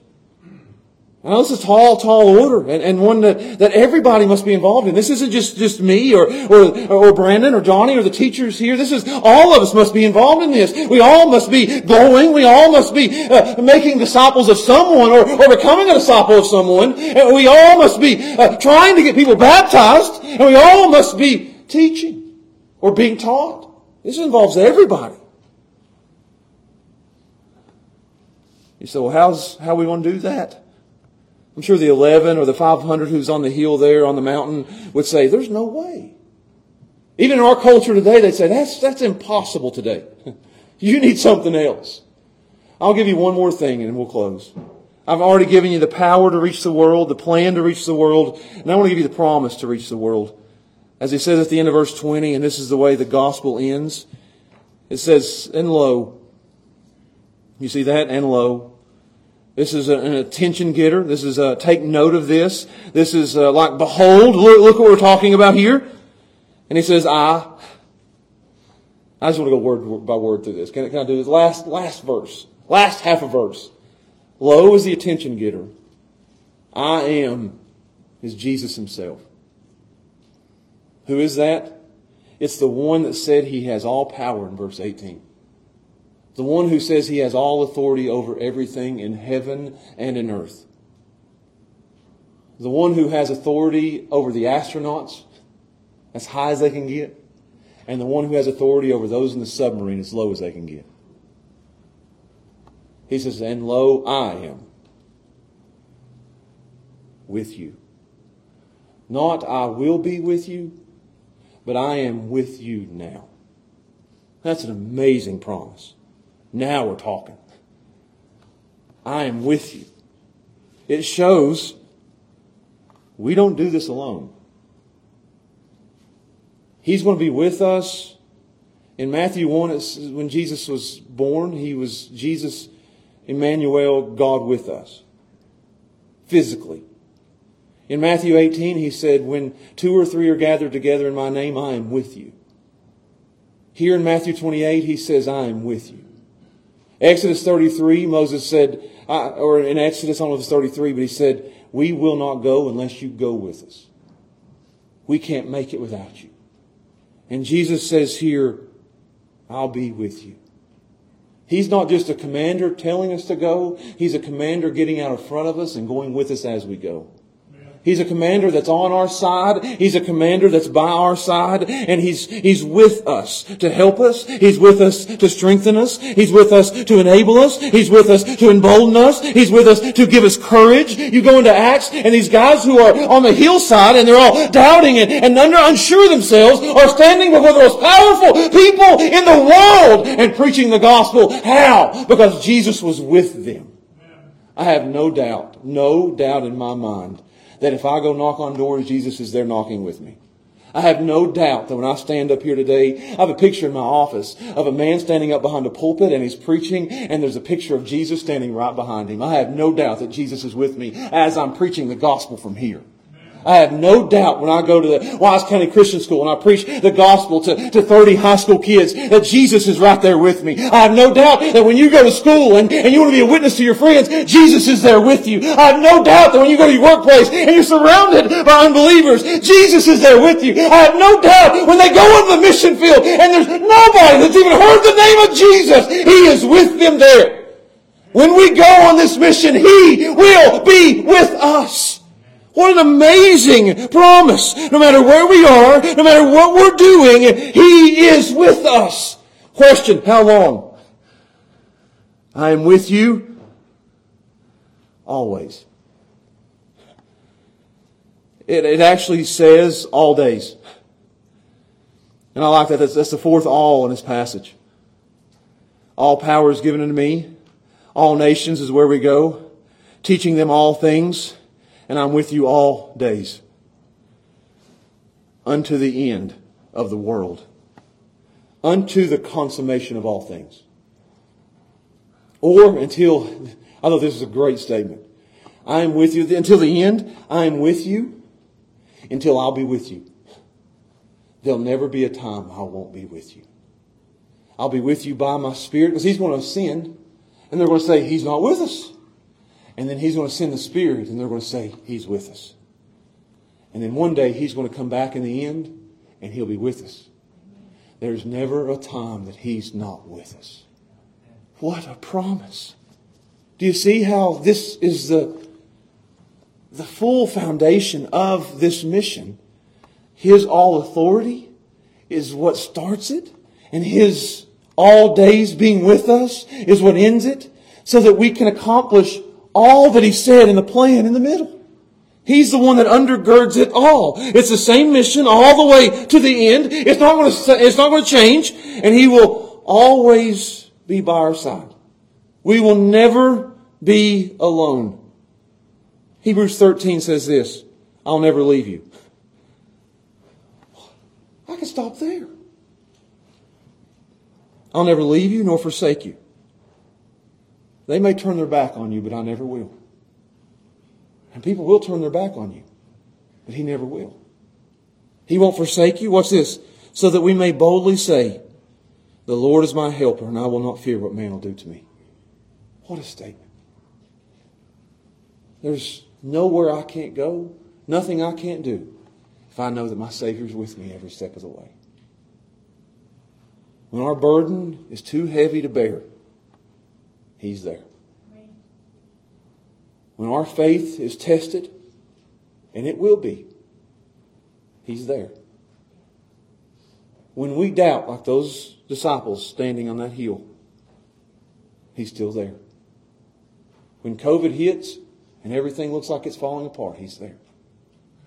I know this is a tall, tall order, and, and one that, that everybody must be involved in. This isn't just, just me or, or, or Brandon or Johnny or the teachers here. This is, all of us must be involved in this. We all must be going. We all must be uh, making disciples of someone or, or becoming a disciple of someone. And we all must be uh, trying to get people baptized, and we all must be teaching or being taught. This involves everybody. You say, well, how's, how are we going to do that? I'm sure the 11 or the 500 who's on the hill there on the mountain would say, there's no way. Even in our culture today, they say, that's, that's impossible today. *laughs* you need something else. I'll give you one more thing and we'll close. I've already given you the power to reach the world, the plan to reach the world, and I want to give you the promise to reach the world. As he says at the end of verse 20, and this is the way the gospel ends, it says, and lo, you see that? And lo, this is an attention getter. This is a, take note of this. This is a, uh, like, behold, look, look what we're talking about here. And he says, I. I just want to go word by word through this. Can I, can I do this? Last, last verse. Last half of verse. Lo is the attention getter. I am is Jesus himself. Who is that? It's the one that said he has all power in verse 18. The one who says he has all authority over everything in heaven and in earth. The one who has authority over the astronauts as high as they can get. And the one who has authority over those in the submarine as low as they can get. He says, And lo, I am with you. Not I will be with you, but I am with you now. That's an amazing promise. Now we're talking. I am with you. It shows we don't do this alone. He's going to be with us. In Matthew 1, when Jesus was born, he was Jesus, Emmanuel, God with us. Physically. In Matthew 18, he said, When two or three are gathered together in my name, I am with you. Here in Matthew 28, he says, I am with you. Exodus 33, Moses said, uh, or in Exodus, I don't know if it's 33, but he said, We will not go unless you go with us. We can't make it without you. And Jesus says here, I'll be with you. He's not just a commander telling us to go. He's a commander getting out in front of us and going with us as we go. He's a commander that's on our side. He's a commander that's by our side. And he's, he's with us to help us. He's with us to strengthen us. He's with us to enable us. He's with us to embolden us. He's with us to give us courage. You go into Acts and these guys who are on the hillside and they're all doubting and, and under, unsure themselves are standing before the most powerful people in the world and preaching the gospel. How? Because Jesus was with them. I have no doubt, no doubt in my mind that if I go knock on doors, Jesus is there knocking with me. I have no doubt that when I stand up here today, I have a picture in my office of a man standing up behind a pulpit and he's preaching and there's a picture of Jesus standing right behind him. I have no doubt that Jesus is with me as I'm preaching the gospel from here. I have no doubt when I go to the Wise County Christian School and I preach the gospel to, to 30 high school kids that Jesus is right there with me. I have no doubt that when you go to school and, and you want to be a witness to your friends, Jesus is there with you. I have no doubt that when you go to your workplace and you're surrounded by unbelievers, Jesus is there with you. I have no doubt when they go into the mission field and there's nobody that's even heard the name of Jesus, He is with them there. When we go on this mission, He will be with us. What an amazing promise. No matter where we are, no matter what we're doing, He is with us. Question, how long? I am with you always. It, it actually says all days. And I like that. That's, that's the fourth all in this passage. All power is given unto me. All nations is where we go. Teaching them all things. And I'm with you all days. Unto the end of the world. Unto the consummation of all things. Or until, I thought this is a great statement. I am with you until the end. I am with you until I'll be with you. There'll never be a time I won't be with you. I'll be with you by my Spirit because He's going to ascend and they're going to say, He's not with us. And then He's going to send the Spirit and they're going to say, He's with us. And then one day He's going to come back in the end and He'll be with us. There's never a time that He's not with us. What a promise. Do you see how this is the, the full foundation of this mission? His all authority is what starts it, and His all days being with us is what ends it, so that we can accomplish all that He said in the plan in the middle. He's the one that undergirds it all. It's the same mission all the way to the end. It's not going to, it's not going to change, and He will always be by our side. We will never be alone. Hebrews 13 says this, I'll never leave you. I can stop there. I'll never leave you nor forsake you. They may turn their back on you, but I never will. And people will turn their back on you, but He never will. He won't forsake you. Watch this? So that we may boldly say, The Lord is my helper, and I will not fear what man will do to me. What a statement. There's nowhere I can't go, nothing I can't do if I know that my Savior's with me every step of the way. When our burden is too heavy to bear, He's there. When our faith is tested, and it will be, He's there. When we doubt, like those disciples standing on that hill, He's still there. When COVID hits and everything looks like it's falling apart, He's there.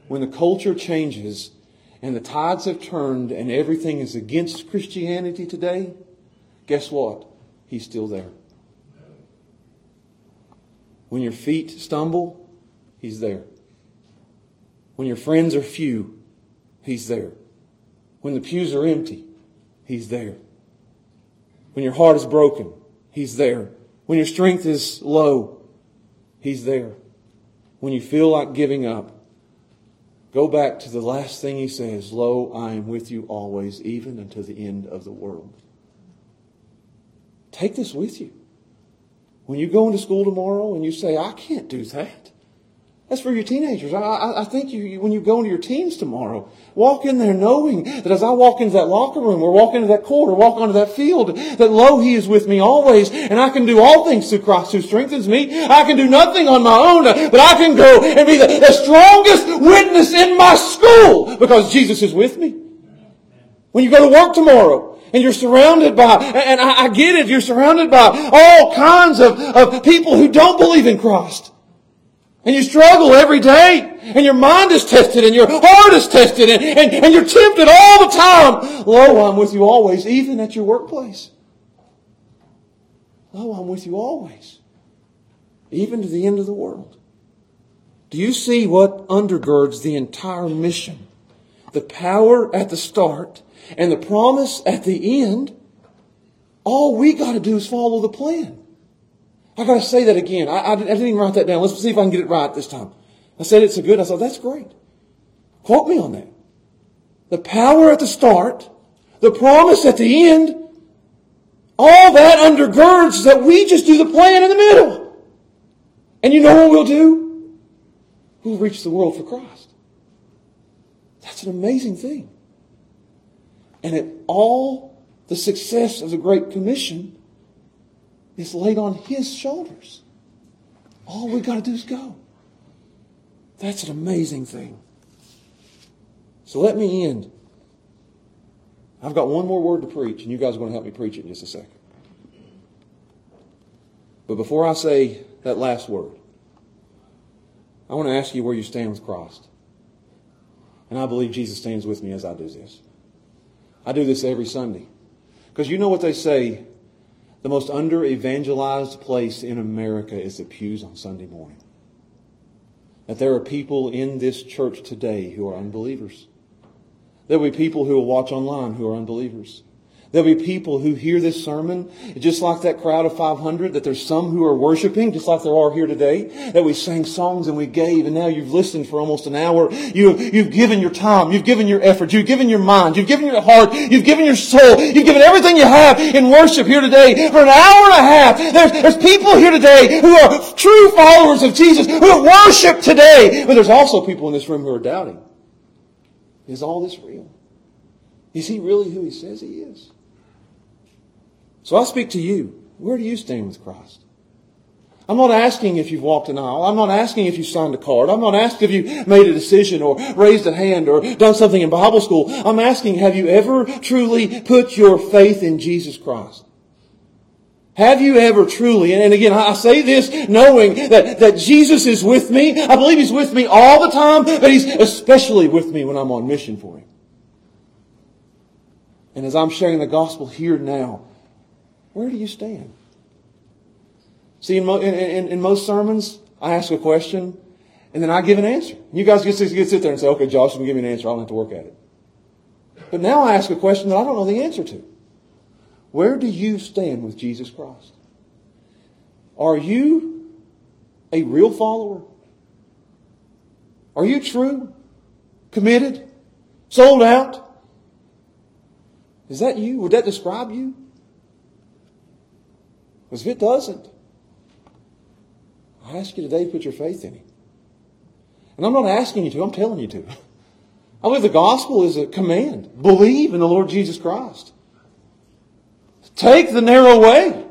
When the culture changes and the tides have turned and everything is against Christianity today, guess what? He's still there. When your feet stumble, He's there. When your friends are few, He's there. When the pews are empty, He's there. When your heart is broken, He's there. When your strength is low, He's there. When you feel like giving up, go back to the last thing He says Lo, I am with you always, even unto the end of the world. Take this with you. When you go into school tomorrow and you say, I can't do that. That's for your teenagers. I, I, I think you, when you go into your teens tomorrow, walk in there knowing that as I walk into that locker room or walk into that court or walk onto that field, that lo, He is with me always and I can do all things through Christ who strengthens me. I can do nothing on my own, but I can go and be the, the strongest witness in my school because Jesus is with me. When you go to work tomorrow, and you're surrounded by, and I, I, get it, you're surrounded by all kinds of, of people who don't believe in Christ. And you struggle every day, and your mind is tested, and your heart is tested, and, and, and you're tempted all the time. Lo, I'm with you always, even at your workplace. Lo, I'm with you always, even to the end of the world. Do you see what undergirds the entire mission? The power at the start and the promise at the end, all we got to do is follow the plan. I got to say that again. I, I, didn't even write that down. Let's see if I can get it right this time. I said it so good. I thought, that's great. Quote me on that. The power at the start, the promise at the end, all that undergirds that we just do the plan in the middle. And you know what we'll do? We'll reach the world for Christ. That's an amazing thing. And it, all the success of the Great Commission is laid on His shoulders. All we got to do is go. That's an amazing thing. So let me end. I've got one more word to preach, and you guys are going to help me preach it in just a second. But before I say that last word, I want to ask you where you stand with Christ. And I believe Jesus stands with me as I do this. I do this every Sunday. Because you know what they say the most under evangelized place in America is the pews on Sunday morning. That there are people in this church today who are unbelievers. There will be people who will watch online who are unbelievers. There'll be people who hear this sermon, just like that crowd of 500, that there's some who are worshiping, just like there are here today, that we sang songs and we gave, and now you've listened for almost an hour. You, you've given your time, you've given your effort, you've given your mind, you've given your heart, you've given your soul, you've given everything you have in worship here today for an hour and a half. There's, there's people here today who are true followers of Jesus, who worship today, but there's also people in this room who are doubting. Is all this real? Is he really who he says he is? So I speak to you. Where do you stand with Christ? I'm not asking if you've walked an aisle. I'm not asking if you signed a card. I'm not asking if you made a decision or raised a hand or done something in Bible school. I'm asking, have you ever truly put your faith in Jesus Christ? Have you ever truly, and again, I say this knowing that, that Jesus is with me. I believe He's with me all the time, but He's especially with me when I'm on mission for Him. And as I'm sharing the gospel here now, where do you stand? See, in, mo- in, in, in, most sermons, I ask a question and then I give an answer. You guys get to, get sit there and say, okay, Josh, you give me an answer. I don't have to work at it. But now I ask a question that I don't know the answer to. Where do you stand with Jesus Christ? Are you a real follower? Are you true? Committed? Sold out? Is that you? Would that describe you? Because if it doesn't, I ask you today to put your faith in Him. And I'm not asking you to, I'm telling you to. *laughs* I believe the gospel is a command. Believe in the Lord Jesus Christ. Take the narrow way.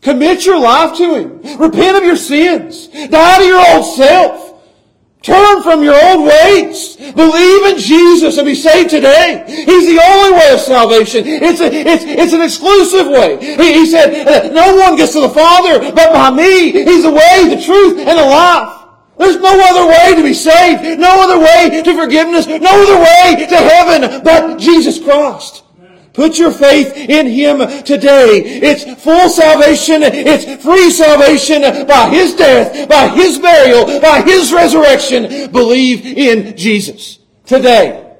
Commit your life to Him. Repent of your sins. Die to your old self. Turn from your old ways. Believe in Jesus and be saved today. He's the only way of salvation. It's, a, it's, it's an exclusive way. He, he said, no one gets to the Father but by me. He's the way, the truth, and the life. There's no other way to be saved. No other way to forgiveness. No other way to heaven but Jesus Christ. Put your faith in Him today. It's full salvation. It's free salvation by His death, by His burial, by His resurrection. Believe in Jesus today.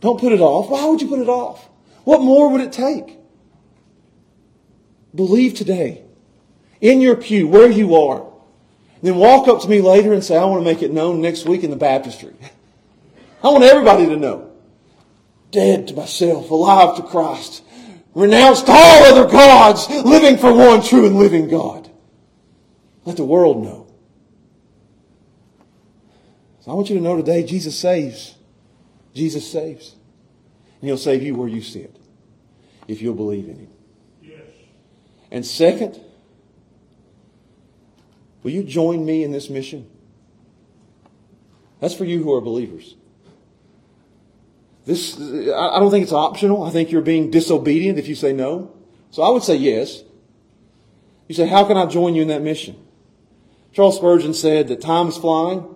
Don't put it off. Why would you put it off? What more would it take? Believe today. In your pew, where you are. Then walk up to me later and say, I want to make it known next week in the baptistry. *laughs* I want everybody to know dead to myself, alive to Christ, renounced all other gods, living for one true and living God. Let the world know. So I want you to know today Jesus saves. Jesus saves. And He'll save you where you sit if you'll believe in Him. Yes. And second, will you join me in this mission? That's for you who are believers. This, I don't think it's optional. I think you're being disobedient if you say no. So I would say yes. You say, how can I join you in that mission? Charles Spurgeon said that time is flying,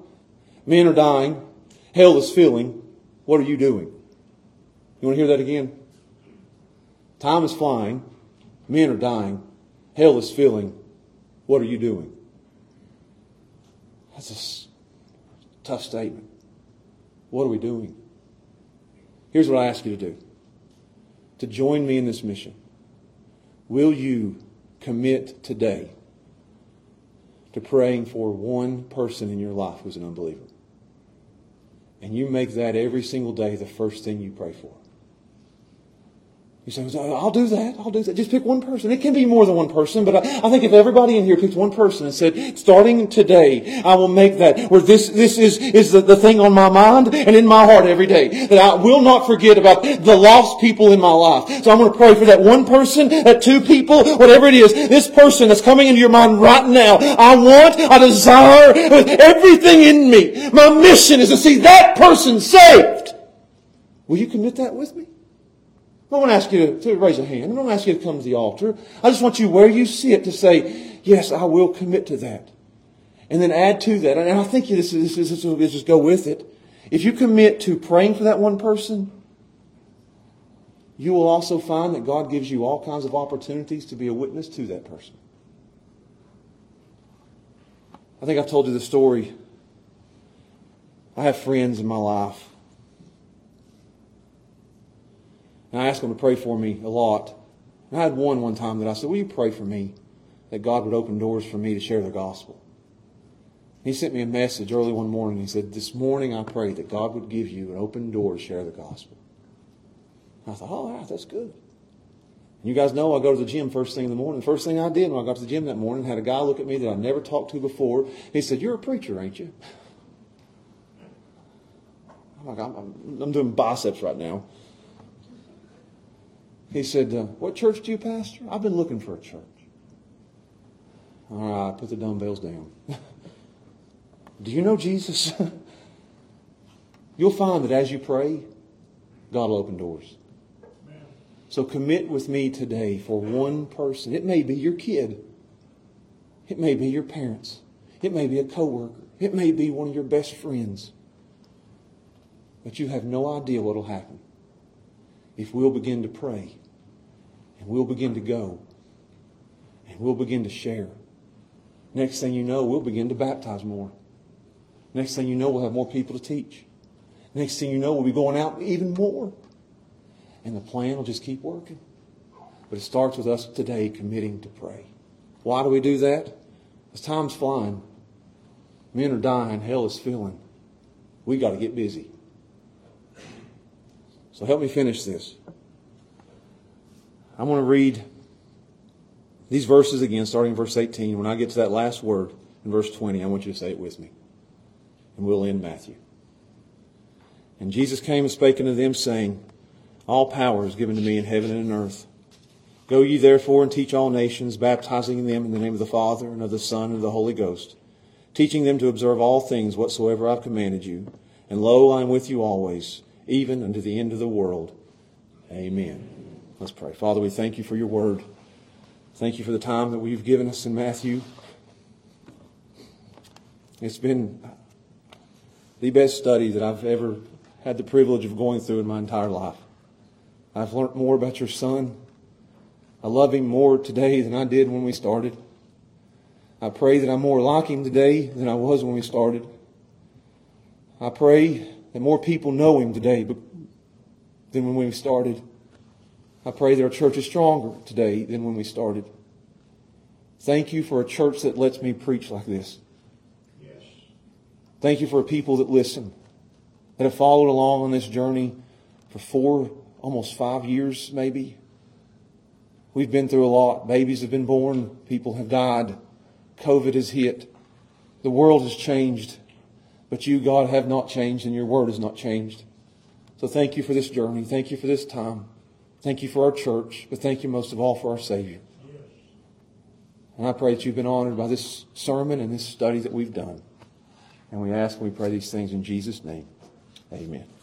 men are dying, hell is filling. What are you doing? You want to hear that again? Time is flying, men are dying, hell is filling. What are you doing? That's a tough statement. What are we doing? Here's what I ask you to do to join me in this mission. Will you commit today to praying for one person in your life who's an unbeliever? And you make that every single day the first thing you pray for. You say, I'll do that. I'll do that. Just pick one person. It can be more than one person, but I, I, think if everybody in here picked one person and said, starting today, I will make that where this, this is, is the, the thing on my mind and in my heart every day. That I will not forget about the lost people in my life. So I'm going to pray for that one person, that two people, whatever it is, this person that's coming into your mind right now. I want, I desire with everything in me. My mission is to see that person saved. Will you commit that with me? I don't want to ask you to, raise a hand. I don't want to ask you to come to the altar. I just want you where you sit to say, yes, I will commit to that. And then add to that. And I think this is, this is, this just go with it. If you commit to praying for that one person, you will also find that God gives you all kinds of opportunities to be a witness to that person. I think I've told you the story. I have friends in my life And I asked him to pray for me a lot. And I had one one time that I said, Will you pray for me that God would open doors for me to share the gospel? He sent me a message early one morning. He said, This morning I pray that God would give you an open door to share the gospel. I thought, Oh, that's good. And you guys know I go to the gym first thing in the morning. The first thing I did when I got to the gym that morning, had a guy look at me that I never talked to before. He said, You're a preacher, ain't you? I'm like, I'm, I'm doing biceps right now. He said, uh, What church do you pastor? I've been looking for a church. All right, put the dumbbells down. *laughs* do you know Jesus? *laughs* You'll find that as you pray, God will open doors. So commit with me today for one person. It may be your kid. It may be your parents. It may be a coworker. It may be one of your best friends. But you have no idea what will happen if we'll begin to pray and we'll begin to go and we'll begin to share. Next thing you know, we'll begin to baptize more. Next thing you know, we'll have more people to teach. Next thing you know, we'll be going out even more. And the plan will just keep working. But it starts with us today committing to pray. Why do we do that? As time's flying. Men are dying. Hell is filling. We got to get busy. So help me finish this. I'm going to read these verses again, starting in verse 18. When I get to that last word in verse 20, I want you to say it with me. And we'll end Matthew. And Jesus came and spake unto them, saying, All power is given to me in heaven and in earth. Go ye therefore and teach all nations, baptizing them in the name of the Father, and of the Son, and of the Holy Ghost, teaching them to observe all things whatsoever I've commanded you. And lo, I am with you always, even unto the end of the world. Amen. Let's pray. Father, we thank you for your word. Thank you for the time that we've given us in Matthew. It's been the best study that I've ever had the privilege of going through in my entire life. I've learned more about your son. I love him more today than I did when we started. I pray that I'm more like him today than I was when we started. I pray that more people know him today than when we started. I pray that our church is stronger today than when we started. Thank you for a church that lets me preach like this. Yes. Thank you for people that listen, that have followed along on this journey for four, almost five years, maybe. We've been through a lot. Babies have been born, people have died, COVID has hit, the world has changed. But you, God, have not changed, and your word has not changed. So thank you for this journey. Thank you for this time. Thank you for our church, but thank you most of all for our Savior. And I pray that you've been honored by this sermon and this study that we've done. And we ask and we pray these things in Jesus' name. Amen.